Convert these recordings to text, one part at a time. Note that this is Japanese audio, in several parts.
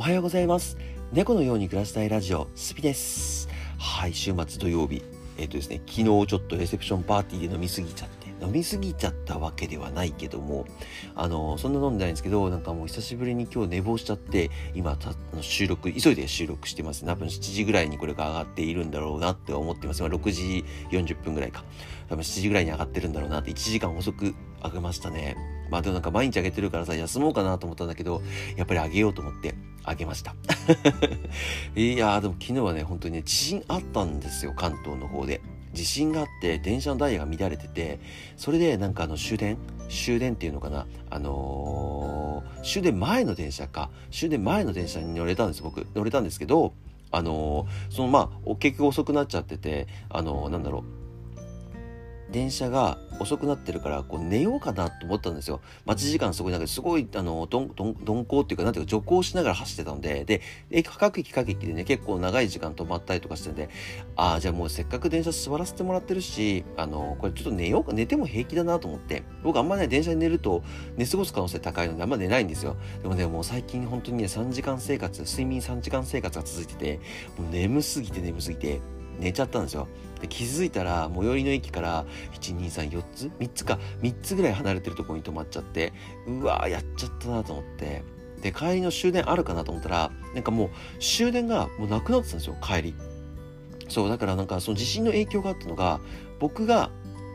おはようございます。猫のように暮らしたいラジオスピです。はい週末土曜日。えっ、とですね昨日ちょっとレセプションパーティーで飲みすぎちゃって飲みすぎちゃったわけではないけどもあのそんな飲んでないんですけどなんかもう久しぶりに今日寝坊しちゃって今た収録急いで収録してます。多分7時ぐらいにこれが上がっているんだろうなって思ってます。今6時40分ぐらいか。多分7時ぐらいに上がってるんだろうなって1時間遅く上げましたね。まあでもなんか毎日あげてるからさ休もうかなと思ったんだけどやっぱりあげようと思ってあげました。いやーでも昨日はね本当にね地震あったんですよ関東の方で。地震があって電車のダイヤが乱れててそれでなんかあの終電？終電っていうのかな？あのー、終電前の電車か。終電前の電車に乗れたんです僕。乗れたんですけどあのー、そのまあ結局遅くなっちゃっててあのー、なんだろう。電車が遅くなってるからこう寝ようかなと思ったんですよ。待ち時間すごいなんかすごいあのどんどん鈍行っていうかなんていうか徐行しながら走ってたのでで各駅各駅でね結構長い時間止まったりとかしてんでああじゃあもうせっかく電車座らせてもらってるしあのこれちょっと寝ようか寝ても平気だなと思って。僕あんまりね電車に寝ると寝過ごす可能性高いのであんま寝ないんですよ。でもねもう最近本当にね3時間生活睡眠3時間生活が続いててもう眠すぎて眠すぎて寝ちゃったんですよ。で気づいたら最寄りの駅から1234つ3つか3つぐらい離れてるとこに止まっちゃってうわーやっちゃったなと思って。で帰りの終電あるかなと思ったらなんかもう終電がもうなくなってたんですよ帰り。そうだからなんかその地震の影響があったのが僕が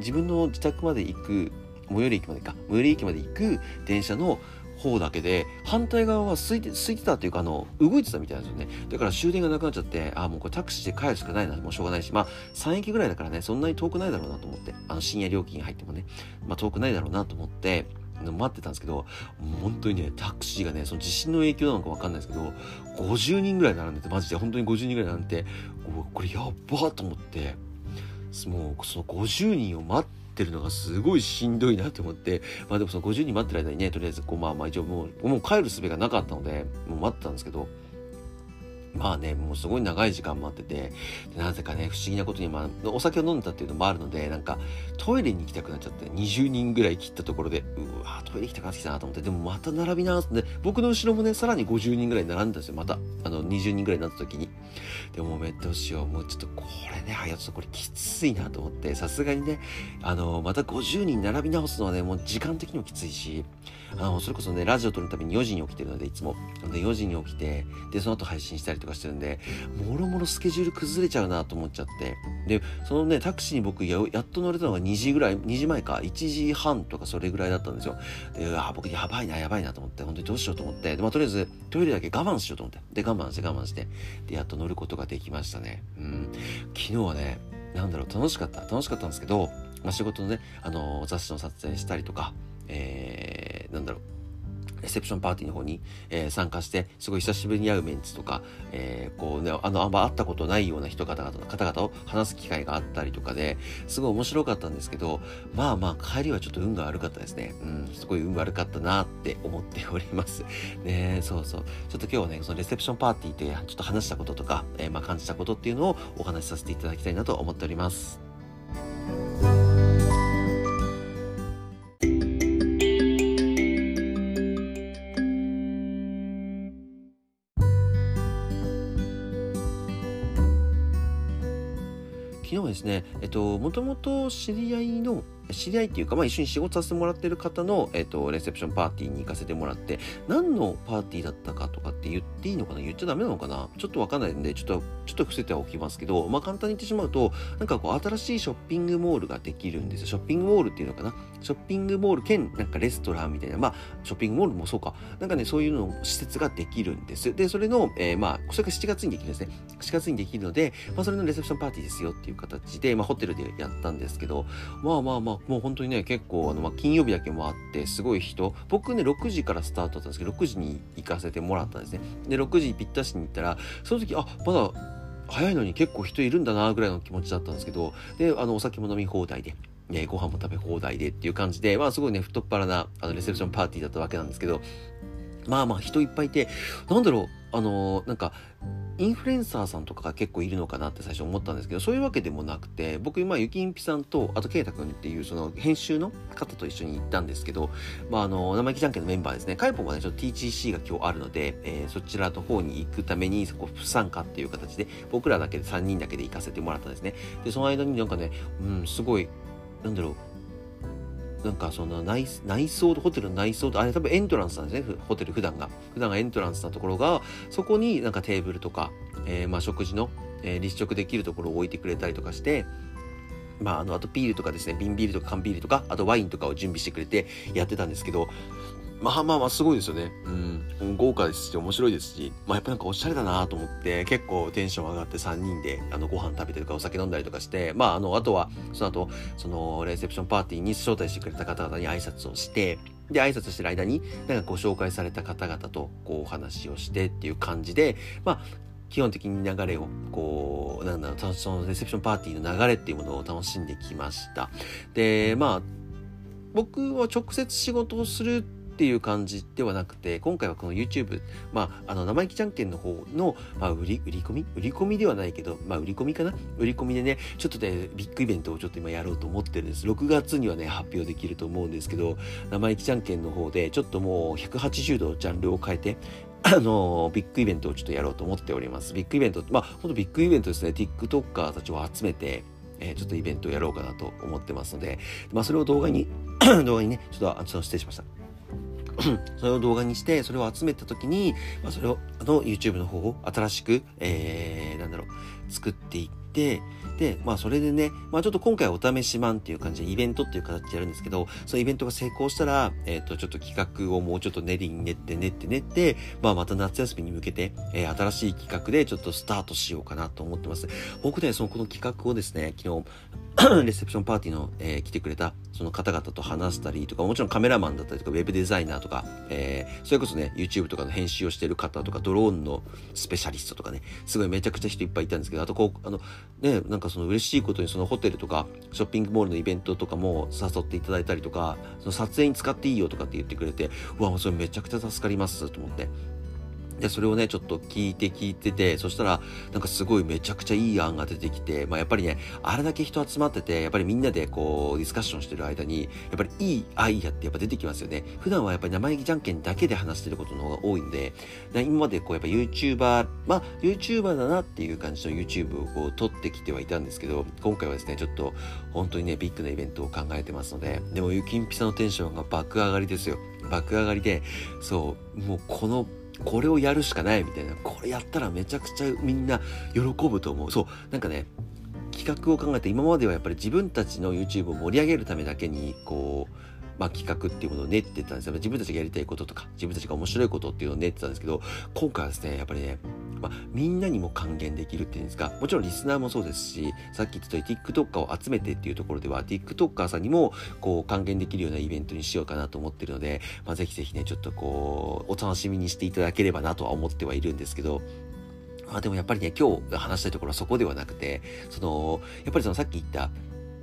自分の自宅まで行く最寄り駅までか最寄り駅まで行く電車の方だけで反対側は空いて空いてたっていうかあの動いてたみたいなんですよね。だから終電がなくなっちゃってあもうこれタクシーで帰るしかないなもうしょうがないし。まあ3駅ぐらいだからねそんなに遠くないだろうなと思って。あの深夜料金入ってもね。まあ遠くないだろうなと思って待ってたんですけど本当にねタクシーがねその地震の影響なのか分かんないですけど50人ぐらい並んでてマジで本当に50人ぐらい並んでてこれやっばと思って。もうその50人を待ってってるのがすごいしんどいなって思って、まあでもその50人待ってる間にね、とりあえずこうまあまあ一応もう、もう帰る術がなかったので、もう待ってたんですけど、まあね、もうすごい長い時間待ってて、なぜかね、不思議なことに、まあ、お酒を飲んでたっていうのもあるので、なんか、トイレに行きたくなっちゃって、20人ぐらい切ったところで、うわトイレ行きたくなってきたなと思って、でもまた並び直すんで、僕の後ろもね、さらに50人ぐらい並んでたんですよ、また。あの、20人ぐらいになった時に。でも、めっどうしよう。もうちょっと、これね、はや、ちょっとこれきついなと思って、さすがにね、あの、また50人並び直すのはね、もう時間的にもきついし、あの、それこそね、ラジオ撮るために4時に起きてるので、いつも。で、4時に起きて、で、その後配信したりとかしてるんで、もろもろスケジュール崩れちゃうなと思っちゃって。で、そのね、タクシーに僕や、やっと乗れたのが2時ぐらい、2時前か、1時半とかそれぐらいだったんですよ。で、あ、僕やばいな、やばいなと思って、本当にどうしようと思って、で、まあ、とりあえずトイレだけ我慢しようと思って、で、我慢して我慢して、で、やっと乗ることができましたね。うん。昨日はね、なんだろう、楽しかった。楽しかったんですけど、まあ、仕事のね、あのー、雑誌の撮影したりとか、えー、なんだろう、レセプションパーティーの方に、えー、参加して、すごい久しぶりに会うメンツとか、えー、こうね、あの、あんま会ったことないような人方々の方々を話す機会があったりとかで、すごい面白かったんですけど、まあまあ帰りはちょっと運が悪かったですね。うん、すごい運悪かったなって思っております。ねそうそう。ちょっと今日はね、そのレセプションパーティーでちょっと話したこととか、えー、まあ感じたことっていうのをお話しさせていただきたいなと思っております。ですね、えっと、もともと知り合いの知り合いっていうか、まあ、一緒に仕事させてもらってる方の、えっ、と、レセプションパーティーに行かせてもらって、何のパーティーだったかとかって言っていいのかな？言っちゃダメなのかな？ちょっとわかんないんで、ちょっと、ちょっと伏せてはおきますけど、まあ、簡単に言ってしまうと、なんかこう、新しいショッピングモールができるんですよ。ショッピングモールっていうのかな？ショッピングモール兼、なんかレストランみたいな、まあ、ショッピングモールもそうか。なんかね、そういうの、施設ができるんです。で、それの、えー、まあ、それが7月にできるんですね。7月にできるので、まあ、それのレセプションパーティーですよっていう形で、まあ、ホテルでやったんですけど、まあまあまあ、もう本当にね、結結構あの、まあ、金曜日だけもあってすごい人。僕ね6時からスタートだったんですけど6時に行かせてもらったんですね。で6時ぴったしに行ったらその時あまだ早いのに結構人いるんだなぐらいの気持ちだったんですけどであのお酒も飲み放題でね、ご飯も食べ放題でっていう感じで、まあすごいね、太っ腹なあのレセプションパーティーだったわけなんですけど、まあまあ人いっぱいいて、なんだろう、あのー、なんか、インフルエンサーさんとかが結構いるのかなって最初思ったんですけどそういうわけでもなくて僕今ゆきんぴさんとあとけいたくんっていうその編集の方と一緒に行ったんですけど、まあ、あの生意気じゃんけんのメンバーですね。カイポンがねちょっと TGC が今日あるので、えー、そちらの方に行くためにそこ不参加っていう形で僕らだけで3人だけで行かせてもらったんですね。でその間になんかねうんすごいなんだろうなんかその内内装ホテルの内装あれ多分エントランスなんですねホテル普段が。普段がエントランスなところがそこになんかテーブルとか、えー、まあ食事の、えー、立食できるところを置いてくれたりとかしてまあ、あの、あとビールとかですね、瓶ビールとか缶ビールとか、あとワインとかを準備してくれてやってたんですけど、まあまあまあすごいですよね。うん。豪華ですし、面白いですし、まあやっぱなんかおしゃれだなと思って、結構テンション上がって3人で、あの、ご飯食べてるかお酒飲んだりとかして、まああの、あとは、その後、その、レセプションパーティーに招待してくれた方々に挨拶をして、で、挨拶してる間に、なんかご紹介された方々と、こう、お話をしてっていう感じで、まあ、基本的に流れを、こう、なんだろう、そのレセプションパーティーの流れっていうものを楽しんできました。で、まあ、僕は直接仕事をするっていう感じではなくて、今回はこの YouTube、まあ、あの、生意気じゃんけんの方の、まあ、売り、売り込み？売り込みではないけど、まあ、売り込みかな？売り込みでね、ちょっとね、ビッグイベントをちょっと今やろうと思ってるんです。6月にはね、発表できると思うんですけど、生意気じゃんけんの方で、ちょっともう180度ジャンルを変えて、あの、ビッグイベントをちょっとやろうと思っております。ビッグイベント、まあ、ほんとビッグイベントですね、TikToker たちを集めて、えー、ちょっとイベントをやろうかなと思ってますので、まあ、それを動画に 動画にね、ちょっと、ちょっと失礼しました。それを動画にして、それを集めた時に、まあ、それを、あの、YouTube の方を新しく、えー、なんだろう、作っていって、まあそれでね、まあちょっと今回お試しマンっていう感じでイベントっていう形でやるんですけど、そのイベントが成功したら、えっ、ー、と、ちょっと企画をもうちょっと練りに練って練って練って、まあまた夏休みに向けて、えー、新しい企画でちょっとスタートしようかなと思ってます。僕ね、そのこの企画をですね、昨日、レセプションパーティーの、えー、来てくれたその方々と話したりとか、もちろんカメラマンだったりとか、ウェブデザイナーとか、えー、それこそね、YouTube とかの編集をしてる方とか、ドローンのスペシャリストとかね、すごいめちゃくちゃ人いっぱいいたんですけど、あとこう、あの、ね、なんかその嬉しいことにそのホテルとか、ショッピングモールのイベントとかも誘っていただいたりとか、その撮影に使っていいよとかって言ってくれて、うわ、それめちゃくちゃ助かりますと思って。で、それをね、ちょっと聞いて聞いてて、そしたら、なんかすごいめちゃくちゃいい案が出てきて、まあやっぱりね、あれだけ人集まってて、やっぱりみんなでこう、ディスカッションしてる間に、やっぱりいいアイデアってやっぱ出てきますよね。普段はやっぱり生意気じゃんけんだけで話してることの方が多いんで、今までこうやっぱ YouTuber、まあ YouTuber だなっていう感じの YouTube をこう撮ってきてはいたんですけど、今回はですね、ちょっと本当にね、ビッグなイベントを考えてますので、でもゆきんぴさのテンションが爆上がりですよ。爆上がりで、そう、もうこのこれをやるしかないみたいな、これやったらめちゃくちゃみんな喜ぶと思う。そう、なんかね、企画を考えて今まではやっぱり自分たちの YouTube を盛り上げるためだけに、こう、まあ、企画っていうものを練ってたんですよ。自分たちがやりたいこととか、自分たちが面白いことっていうのを練ってたんですけど、今回はですね、やっぱりね、まあ、みんなにも還元できるっていうんですか、もちろんリスナーもそうですし、さっき言ったように TikToker を集めてっていうところでは、TikToker さんにも、こう、還元できるようなイベントにしようかなと思ってるので、まあ、ぜひぜひね、ちょっとこう、お楽しみにしていただければなとは思ってはいるんですけど、まあでもやっぱりね、今日話したいところはそこではなくて、その、やっぱりそのさっき言った、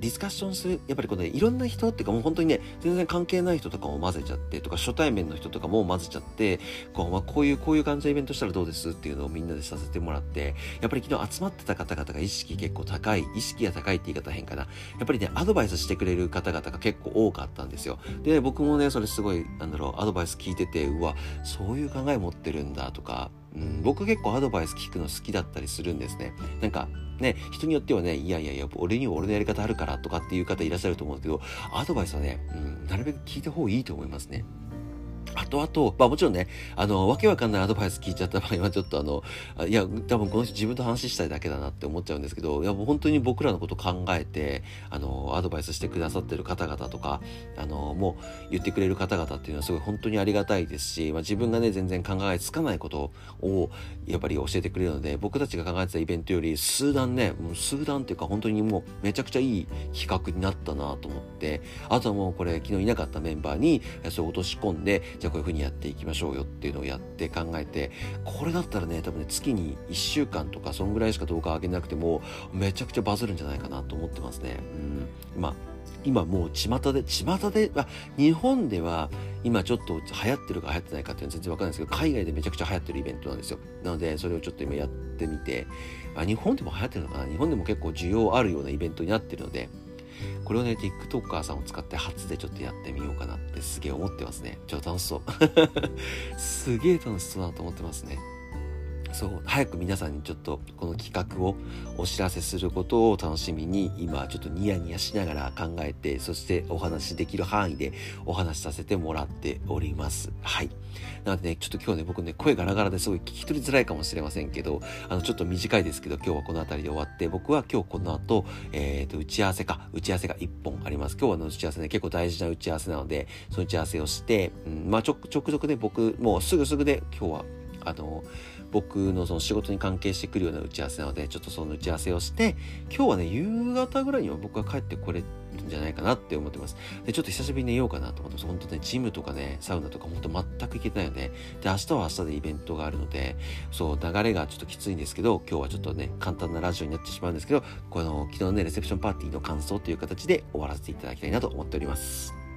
ディスカッションする、やっぱりこの、ね、いろんな人っていうかもう本当にね、全然関係ない人とかも混ぜちゃって、とか初対面の人とかも混ぜちゃって、こう、まあ、こういう、こういう感じのイベントしたらどうですっていうのをみんなでさせてもらって、やっぱり昨日集まってた方々が意識結構高い、意識が高いって言い方変かな。やっぱりね、アドバイスしてくれる方々が結構多かったんですよ。で、僕もね、それすごい、なんだろう、アドバイス聞いてて、うわ、そういう考え持ってるんだとか、うん、僕結構アドバイス聞くの好きだったりするんですね。なんか、ね、人によってはね、いやいやいや、俺には俺のやり方あるからとかっていう方いらっしゃると思うんですけど、アドバイスはね、うん、なるべく聞いた方がいいと思いますね。後々、まあもちろんね、あの、わけわかんないアドバイス聞いちゃった場合はちょっとあの、いや、多分この人自分と話したいだけだなって思っちゃうんですけど、いやもう本当に僕らのこと考えて、あの、アドバイスしてくださってる方々とか、あの、もう言ってくれる方々っていうのはすごい本当にありがたいですし、まあ自分がね、全然考えつかないことをやっぱり教えてくれるので、僕たちが考えてたイベントより数段ね、もう数段っていうか本当にもうめちゃくちゃいい企画になったなと思って、あとはもうこれ昨日いなかったメンバーに、そう落とし込んで、じゃあこういう風にやっていきましょうよっていうのをやって考えてこれだったらね多分ね月に1週間とかそんぐらいしか動画上げなくてもめちゃくちゃバズるんじゃないかなと思ってますね。うんまあ今もう巷で巷で、あ、日本では今ちょっと流行ってるか流行ってないかっていうのは全然わかんないですけど、海外でめちゃくちゃ流行ってるイベントなんですよ。なので、それをちょっと今やってみて、あ、日本でも流行ってるのかな？日本でも結構需要あるようなイベントになってるので、これをね、TikToker さんを使って初でちょっとやってみようかなってすげえ思ってますね。ちょっと楽しそう。すげえ楽しそうだなと思ってますね。そう早く皆さんにちょっとこの企画をお知らせすることを楽しみに今ちょっとニヤニヤしながら考えてそしてお話しできる範囲でお話しさせてもらっております。はい。なのでねちょっと今日ね僕ね声ガラガラですごい聞き取りづらいかもしれませんけどあのちょっと短いですけど今日はこの辺りで終わって僕は今日この後えっ、ー、と打ち合わせか打ち合わせが1本あります。今日はの打ち合わせね結構大事な打ち合わせなのでその打ち合わせをして、うん、まあちょちょくちょくね僕もうすぐすぐで今日はあの僕のその仕事に関係してくるような打ち合わせなので、ちょっとその打ち合わせをして、今日はね、夕方ぐらいには僕は帰ってこれるんじゃないかなって思ってます。で、ちょっと久しぶりに寝ようかなと思ってます。本当ね、ジムとかね、サウナとか本当全く行けてないよね。で、明日は明日でイベントがあるので、そう、流れがちょっときついんですけど、今日はちょっとね、簡単なラジオになってしまうんですけど、この昨日のね、レセプションパーティーの感想という形で終わらせていただきたいなと思っております。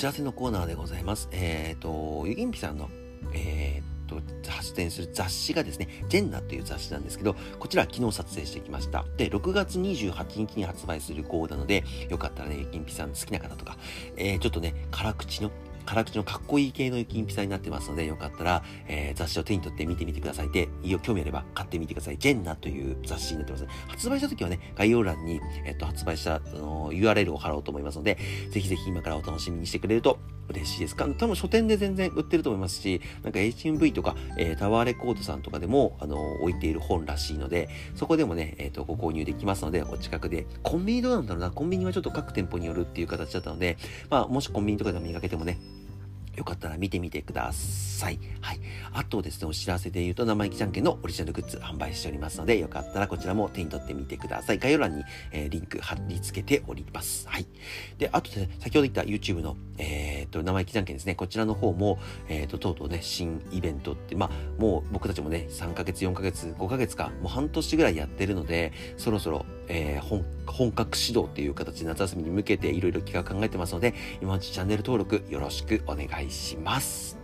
知らせのコーナーでございます。えっ、ー、と、ゆぎんぴさんの、えっ、ー、と、発展する雑誌がですね、ジェンナという雑誌なんですけど、こちら昨日撮影してきました。で、6月28日に発売する号なので、よかったらね、ゆぎんぴさん好きな方とか、えー、ちょっとね、辛口の辛口のかっこいい系の雪ピサになってますので、よかったら、えー、雑誌を手に取って見てみてください。で、いいよ興味あれば買ってみてください。ジェンナという雑誌になってます。発売した時はね、概要欄に、えっと、発売した、あの URL を貼ろうと思いますので、ぜひぜひ今からお楽しみにしてくれると嬉しいですか多分書店で全然売ってると思いますし、なんか HMV とか、えー、タワーレコードさんとかでも、あの置いている本らしいので、そこでもね、えっ、ー、と、ご購入できますので、お近くで、コンビニどうなんだろうな、コンビニはちょっと各店舗によるっていう形だったので、まあ、もしコンビニとかでも見かけてもね、よかったら見てみてください。はい。あとですね、お知らせで言うと、生意気じゃんけんのオリジナルグッズ販売しておりますので、よかったらこちらも手に取ってみてください。概要欄に、えー、リンク貼り付けております。はい。で、あとで、ね、先ほど言った YouTube の、えー、っと、生意気じゃんけんですね。こちらの方も、えー、っと、とうとうね、新イベントって、まあ、もう僕たちもね、3ヶ月、4ヶ月、5ヶ月か、もう半年ぐらいやってるので、そろそろ、えー、本、本格指導っていう形で夏休みに向けていろいろ企画考えてますので、今のうちチャンネル登録よろしくお願いしますします。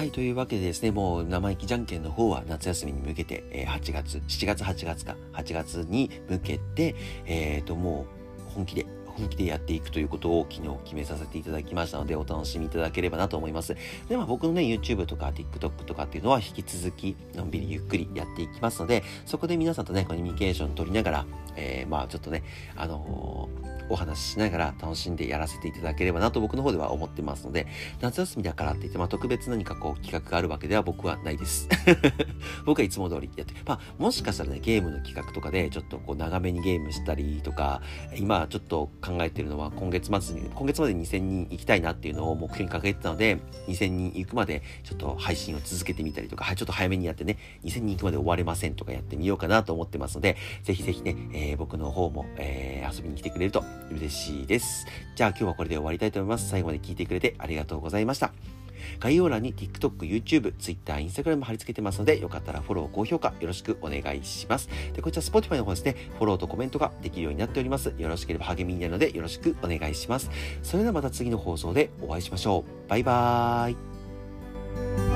はい、というわけでですね、もう生意気じゃんけんの方は夏休みに向けて、えー、8月、7月、8月か、8月に向けて、えっ、ー、と、もう本気で本気でやっていくということを昨日決めさせていただきましたので、お楽しみいただければなと思います。で、まあ僕のね、YouTube とか TikTok とかっていうのは引き続き、のんびりゆっくりやっていきますので、そこで皆さんとね、コミュニケーション取りながら、えー、まあちょっとね、あのーお話ししながら楽しんでやらせていただければなと僕の方では思ってますので、夏休みだからって言って、まあ、特別何かこう企画があるわけでは僕はないです。僕はいつも通りやって、まあ、もしかしたらね、ゲームの企画とかでちょっとこう長めにゲームしたりとか、今ちょっと考えてるのは今月末に、今月まで2000人行きたいなっていうのを目標に掲げてたので、2000人行くまでちょっと配信を続けてみたりとか、はい、ちょっと早めにやってね、2000人行くまで終われませんとかやってみようかなと思ってますので、ぜひぜひね、えー、僕の方も、えー、遊びに来てくれると嬉しいです。じゃあ今日はこれで終わりたいと思います。最後まで聞いてくれてありがとうございました。概要欄に TikTok、YouTube、Twitter、Instagram 貼り付けてますので、よかったらフォロー、高評価よろしくお願いします。で、こちら Spotify の方ですね、フォローとコメントができるようになっております。よろしければ励みになるので、よろしくお願いします。それではまた次の放送でお会いしましょう。バイバーイ。